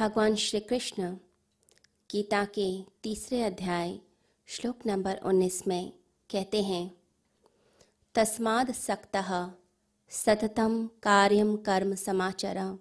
भगवान श्री कृष्ण गीता के तीसरे अध्याय, श्लोक नंबर उन्नीस में कहते हैं, तस्माद सक्त सततम कार्यम कर्म समाचार।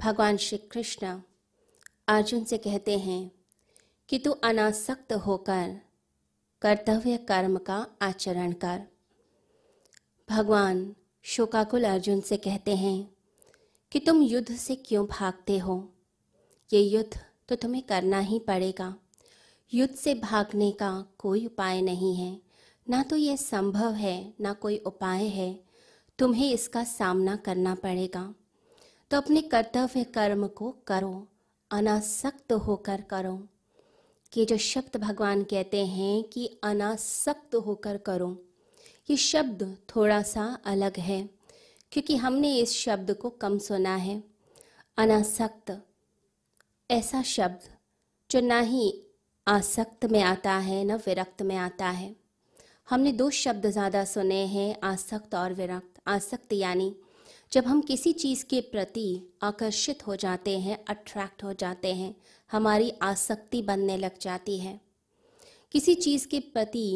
भगवान श्री कृष्ण अर्जुन से कहते हैं कि तू अनासक्त होकर कर्तव्य कर्म का आचरण कर। भगवान शोकाकुल अर्जुन से कहते हैं कि तुम युद्ध से क्यों भागते हो? ये युद्ध तो तुम्हें करना ही पड़ेगा। युद्ध से भागने का कोई उपाय नहीं है। ना तो ये संभव है, ना कोई उपाय है। तुम्हें इसका सामना करना पड़ेगा। तो अपने कर्तव्य कर्म को करो, अनासक्त होकर करो। कि जो शब्द भगवान कहते हैं कि अनासक्त होकर करो, ये शब्द थोड़ा सा अलग है, क्योंकि हमने इस शब्द को कम सुना है। अनासक्त ऐसा शब्द जो ना ही आसक्त में आता है, न विरक्त में आता है। हमने दो शब्द ज़्यादा सुने हैं, आसक्त और विरक्त। आसक्त यानी जब हम किसी चीज़ के प्रति आकर्षित हो जाते हैं अट्रैक्ट हो जाते हैं, हमारी आसक्ति बनने लग जाती है। किसी चीज़ के प्रति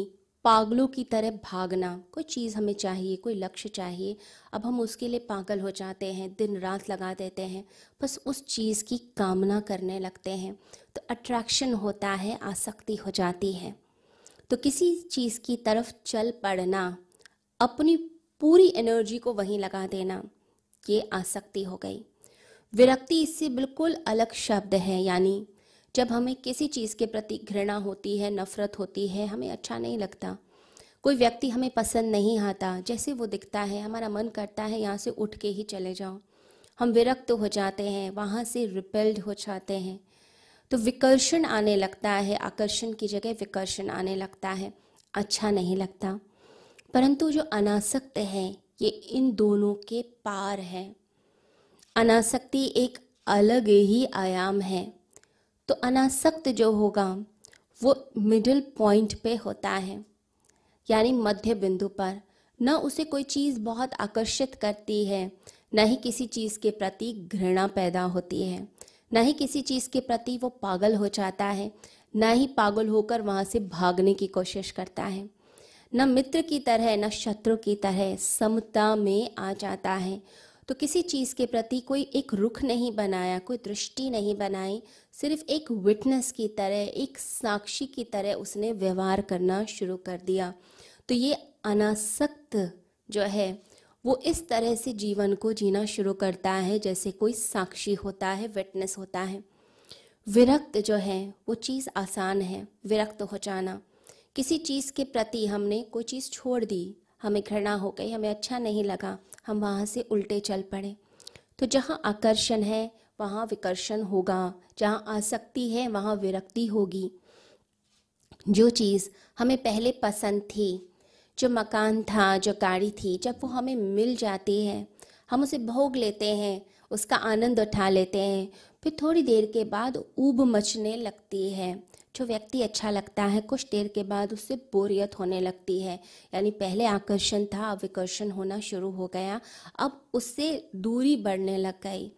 पागलों की तरह भागना, कोई चीज़ हमें चाहिए, कोई लक्ष्य चाहिए, अब हम उसके लिए पागल हो जाते हैं, दिन रात लगा देते हैं, बस उस चीज़ की कामना करने लगते हैं तो अट्रैक्शन होता है, आसक्ति हो जाती है। तो किसी चीज़ की तरफ़ चल पड़ना, अपनी पूरी एनर्जी को वहीं लगा देना, ये आसक्ति हो गई। विरक्ति इससे बिल्कुल अलग शब्द है, यानी जब हमें किसी चीज़ के प्रति घृणा होती है, नफरत होती है, हमें अच्छा नहीं लगता। कोई व्यक्ति हमें पसंद नहीं आता, जैसे वो दिखता है, हमारा मन करता है यहाँ से उठ के ही चले जाओ। हम विरक्त हो जाते हैं, वहाँ से रिपेल्ड हो जाते हैं। तो विकर्षण आने लगता है, आकर्षण की जगह विकर्षण आने लगता है अच्छा नहीं लगता। परंतु जो अनासक्त है, ये इन दोनों के पार है। अनासक्ति एक अलग ही आयाम है। तो अनासक्त जो होगा, वो मिडिल पॉइंट पे होता है। यानी मध्य बिंदु पर। न उसे कोई चीज़ बहुत आकर्षित करती है, न ही किसी चीज़ के प्रति घृणा पैदा होती है। न ही किसी चीज़ के प्रति वो पागल हो जाता है, न ही पागल होकर वहाँ से भागने की कोशिश करता है। न मित्र की तरह, न शत्रु की तरह समता में आ जाता है। तो किसी चीज़ के प्रति कोई एक रुख नहीं बनाया, कोई दृष्टि नहीं बनाई, सिर्फ़ एक विटनेस की तरह, एक साक्षी की तरह उसने व्यवहार करना शुरू कर दिया। तो ये अनासक्त जो है, वो इस तरह से जीवन को जीना शुरू करता है, जैसे कोई साक्षी होता है विटनेस होता है। विरक्त जो है, वो चीज़ आसान है, विरक्त हो जाना। किसी चीज़ के प्रति हमने कोई चीज़ छोड़ दी हमें घृणा हो गई, हमें अच्छा नहीं लगा, हम वहाँ से उल्टे चल पड़े। तो जहाँ आकर्षण है, वहाँ विकर्षण होगा, जहाँ आसक्ति है, वहाँ विरक्ति होगी। जो चीज़ हमें पहले पसंद थी, जो मकान था, जो गाड़ी थी, जब वो हमें मिल जाती है, हम उसे भोग लेते हैं, उसका आनंद उठा लेते हैं, फिर थोड़ी देर के बाद ऊब मचने लगती है। जो व्यक्ति अच्छा लगता है, कुछ देर के बाद उससे बोरियत होने लगती है। यानी पहले आकर्षण था, अब विकर्षण होना शुरू हो गया, अब उससे दूरी बढ़ने लग गई।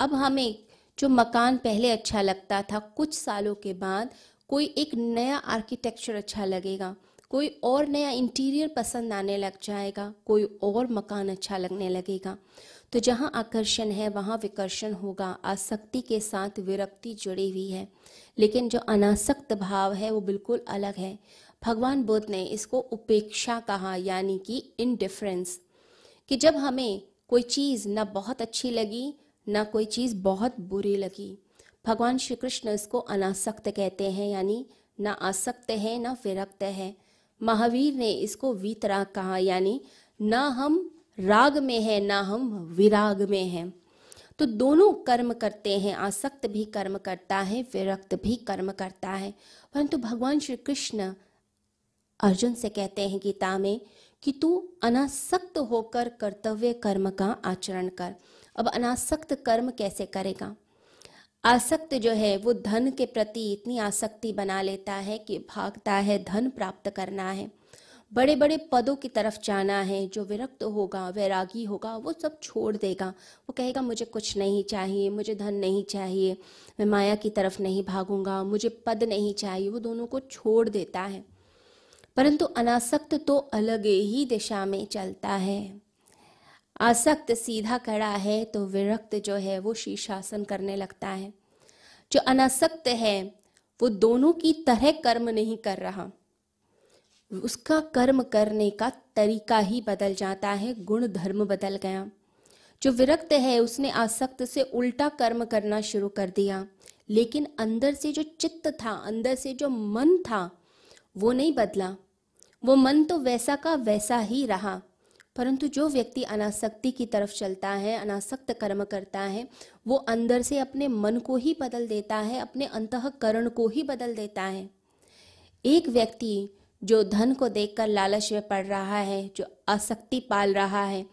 अब हमें जो मकान पहले अच्छा लगता था, कुछ सालों के बाद कोई एक नया आर्किटेक्चर अच्छा लगेगा, कोई और नया इंटीरियर पसंद आने लग जाएगा, कोई और मकान अच्छा लगने लगेगा। तो जहाँ आकर्षण है, वहाँ विकर्षण होगा। आसक्ति के साथ विरक्ति जुड़ी हुई है। लेकिन जो अनासक्त भाव है, वो बिल्कुल अलग है। भगवान बुद्ध ने इसको उपेक्षा कहा, यानी कि इनडिफरेंस कि जब हमें कोई चीज़ ना बहुत अच्छी लगी, ना कोई चीज़ बहुत बुरी लगी। भगवान श्री कृष्ण इसको अनासक्त कहते हैं, यानी ना आसक्त है, ना विरक्त है। महावीर ने इसको वीतराग कहा, यानी ना हम राग में है ना हम, विराग में हैं। तो दोनों कर्म करते हैं, आसक्त भी कर्म करता है, विरक्त भी कर्म करता है। परंतु भगवान श्री कृष्ण अर्जुन से कहते हैं गीता में कि तू अनासक्त होकर कर्तव्य कर्म का आचरण कर। अब अनासक्त कर्म कैसे करेगा? आसक्त जो है, वो धन के प्रति इतनी आसक्ति बना लेता है कि भागता है, धन प्राप्त करना है। बड़े बड़े पदों की तरफ़ जाना है, जो विरक्त होगा, वैरागी होगा, वो सब छोड़ देगा। वो कहेगा, मुझे कुछ नहीं चाहिए, मुझे धन नहीं चाहिए, मैं माया की तरफ़ नहीं भागूँगा, मुझे पद नहीं चाहिए। वो दोनों को छोड़ देता है। परंतु अनासक्त तो अलग ही दिशा में चलता है। आसक्त सीधा खड़ा है तो विरक्त जो है, वो शीर्षासन करने लगता है। जो अनासक्त है, वो दोनों की तरह कर्म नहीं कर रहा। उसका कर्म करने का तरीका ही बदल जाता है गुण धर्म बदल गया। जो विरक्त है, उसने आसक्त से उल्टा कर्म करना शुरू कर दिया। लेकिन अंदर से जो चित्त था, अंदर से जो मन था, वो नहीं बदला। वो मन तो वैसा का वैसा ही रहा। परंतु जो व्यक्ति अनासक्ति की तरफ़ चलता है, अनासक्त कर्म करता है, वो अंदर से अपने मन को ही बदल देता है, अपने अंतकरण को ही बदल देता है। एक व्यक्ति जो धन को देखकर लालच में पड़ रहा है, जो आसक्ति पाल रहा है,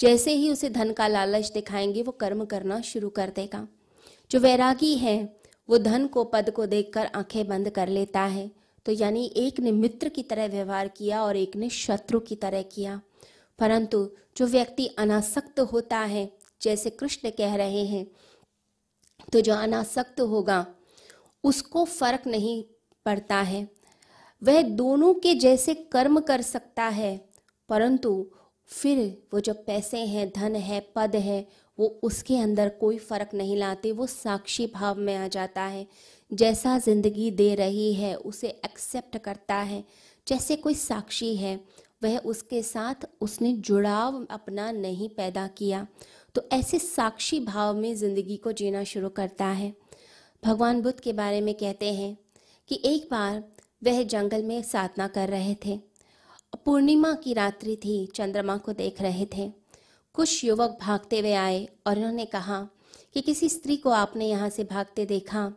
जैसे ही उसे धन का लालच दिखाएँगे, वो कर्म करना शुरू कर देगा। जो वैरागी है, वो धन को, पद को देखकर आँखें बंद कर लेता है। तो यानी एक ने मित्र की तरह व्यवहार किया और एक ने शत्रु की तरह किया। परंतु जो व्यक्ति अनासक्त होता है, जैसे कृष्ण कह रहे हैं तो जो अनासक्त होगा, उसको फ़र्क नहीं पड़ता है। वह दोनों के जैसे कर्म कर सकता है, परंतु फिर वो जो पैसे हैं, धन है, पद है, वो उसके अंदर कोई फ़र्क नहीं लाते, वो साक्षी भाव में आ जाता है। जैसा ज़िंदगी दे रही है, उसे एक्सेप्ट करता है। जैसे कोई साक्षी है, वह उसके साथ उसने जुड़ाव अपना नहीं पैदा किया। तो ऐसे साक्षी भाव में ज़िंदगी को जीना शुरू करता है। भगवान बुद्ध के बारे में कहते हैं कि एक बार वह जंगल में साधना कर रहे थे। पूर्णिमा की रात्रि थी, चंद्रमा को देख रहे थे। कुछ युवक भागते हुए आए और उन्होंने कहा कि किसी स्त्री को आपने यहाँ से भागते देखा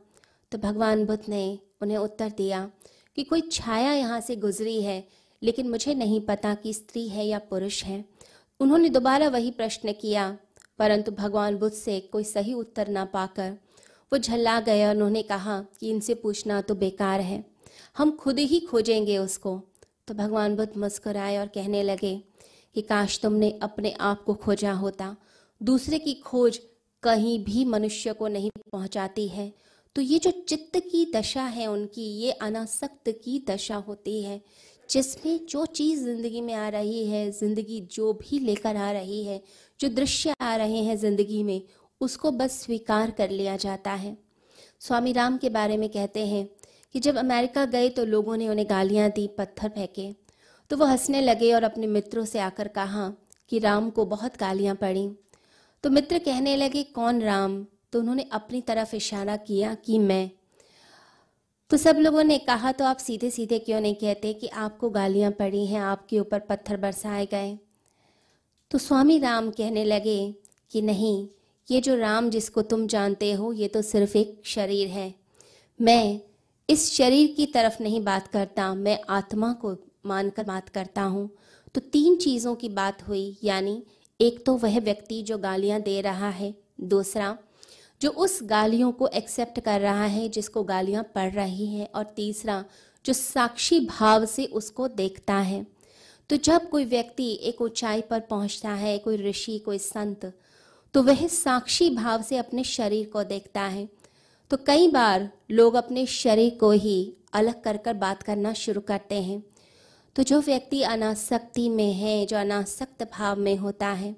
तो भगवान बुद्ध ने उन्हें उत्तर दिया कि कोई छाया यहाँ से गुजरी है, लेकिन मुझे नहीं पता कि स्त्री है या पुरुष है। उन्होंने दोबारा वही प्रश्न किया, परंतु भगवान बुद्ध से कोई सही उत्तर ना पाकर वो झल्ला गए उन्होंने कहा कि इनसे पूछना तो बेकार है। हम खुद ही खोजेंगे उसको। तो भगवान बुद्ध मुस्कुराए और कहने लगे कि काश तुमने अपने आप को खोजा होता। दूसरे की खोज कहीं भी मनुष्य को नहीं पहुंचाती है। तो ये जो चित्त की दशा है उनकी, ये अनासक्त की दशा होती है, जिसमें जो चीज़ ज़िंदगी में आ रही है, ज़िंदगी जो भी लेकर आ रही है, जो दृश्य आ रहे हैं ज़िंदगी में, उसको बस स्वीकार कर लिया जाता है। स्वामी राम के बारे में कहते हैं कि जब अमेरिका गए तो लोगों ने उन्हें गालियाँ दी, पत्थर फेंके। तो वो हंसने लगे और अपने मित्रों से आकर कहा कि राम को बहुत गालियाँ पड़ी। तो मित्र कहने लगे, कौन राम? तो उन्होंने अपनी तरफ़ इशारा किया कि मैं। तो सब लोगों ने कहा तो आप सीधे सीधे क्यों नहीं कहते कि आपको गालियाँ पड़ी हैं? आपके ऊपर पत्थर बरसाए गए। तो स्वामी राम कहने लगे कि, नहीं, ये जो राम जिसको तुम जानते हो, ये तो सिर्फ़ एक शरीर है। मैं इस शरीर की तरफ़ नहीं बात करता, मैं आत्मा को मानकर बात करता हूँ। तो तीन चीज़ों की बात हुई, यानी एक तो वह व्यक्ति जो गालियाँ दे रहा है, दूसरा जो उस गालियों को एक्सेप्ट कर रहा है, जिसको गालियाँ पढ़ रही हैं, और तीसरा जो साक्षी भाव से उसको देखता है। तो जब कोई व्यक्ति एक ऊंचाई पर पहुँचता है, कोई ऋषि, कोई संत तो वह साक्षी भाव से अपने शरीर को देखता है। तो कई बार लोग अपने शरीर को ही अलग कर कर बात करना शुरू करते हैं। तो जो व्यक्ति अनासक्ति में है, जो अनासक्त भाव में होता है,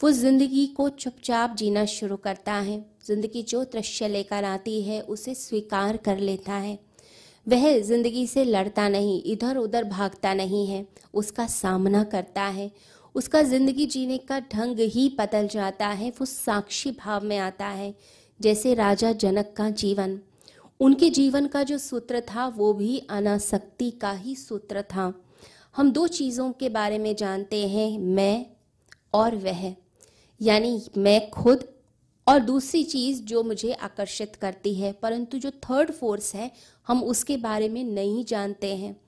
वो ज़िंदगी को चुपचाप जीना शुरू करता है। ज़िंदगी जो दृश्य लेकर आती है, उसे स्वीकार कर लेता है। वह ज़िंदगी से लड़ता नहीं इधर उधर भागता नहीं है, उसका सामना करता है। उसका ज़िंदगी जीने का ढंग ही बदल जाता है, वो साक्षी भाव में आता है। जैसे राजा जनक का जीवन। उनके जीवन का जो सूत्र था, वो भी अनासक्ति का ही सूत्र था। हम दो चीज़ों के बारे में जानते हैं, मैं और वह। यानी मैं खुद और दूसरी चीज़ जो मुझे आकर्षित करती है, परंतु जो थर्ड फोर्स है, हम उसके बारे में नहीं जानते हैं।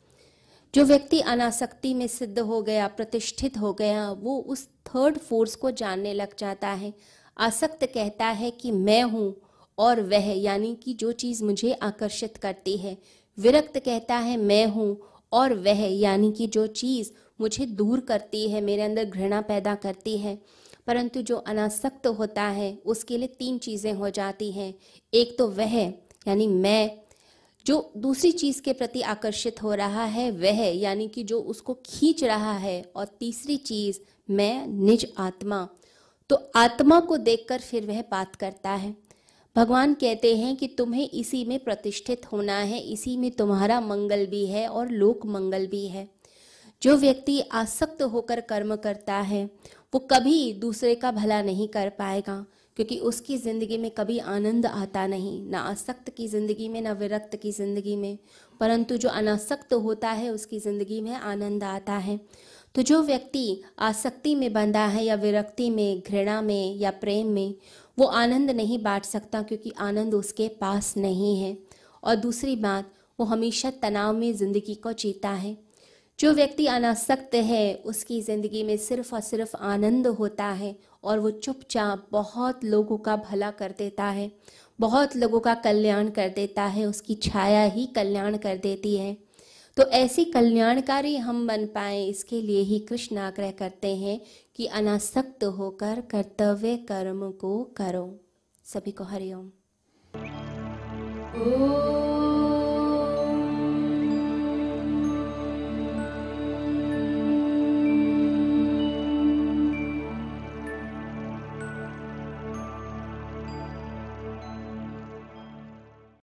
जो व्यक्ति अनासक्ति में सिद्ध हो गया, प्रतिष्ठित हो गया, वो उस थर्ड फोर्स को जानने लग जाता है। आसक्त कहता है कि मैं हूँ और वह यानी कि जो चीज़ मुझे आकर्षित करती है। विरक्त कहता है, मैं हूँ और वह यानी कि जो चीज़ मुझे दूर करती है, मेरे अंदर घृणा पैदा करती है। परंतु जो अनासक्त होता है, उसके लिए तीन चीज़ें हो जाती हैं। एक तो वह, यानी मैं, जो दूसरी चीज़ के प्रति आकर्षित हो रहा है, वह यानी कि जो उसको खींच रहा है। और तीसरी चीज़, मैं निज आत्मा। तो आत्मा को देखकर फिर वह बात करता है। भगवान कहते हैं कि तुम्हें इसी में प्रतिष्ठित होना है, इसी में तुम्हारा मंगल भी है और लोक मंगल भी है। जो व्यक्ति आसक्त होकर कर्म करता है, वो कभी दूसरे का भला नहीं कर पाएगा, क्योंकि उसकी ज़िंदगी में कभी आनंद आता नहीं, ना आसक्त की ज़िंदगी में, ना विरक्त की ज़िंदगी में, परंतु जो अनासक्त होता है, उसकी ज़िंदगी में आनंद आता है। तो जो व्यक्ति आसक्ति में बंधा है या विरक्ति में, घृणा में या प्रेम में, वो आनंद नहीं बांट सकता क्योंकि आनंद उसके पास नहीं है। और दूसरी बात, वो हमेशा तनाव में ज़िंदगी को जीता है। जो व्यक्ति अनासक्त है, उसकी ज़िंदगी में सिर्फ़ और सिर्फ़ आनंद होता है और वो चुपचाप बहुत लोगों का भला कर देता है, बहुत लोगों का कल्याण कर देता है, उसकी छाया ही कल्याण कर देती है। तो ऐसी कल्याणकारी हम बन पाए, इसके लिए ही कृष्ण आग्रह करते हैं कि अनासक्त होकर कर्तव्य कर्म को करो। सभी को हरिओम। ओम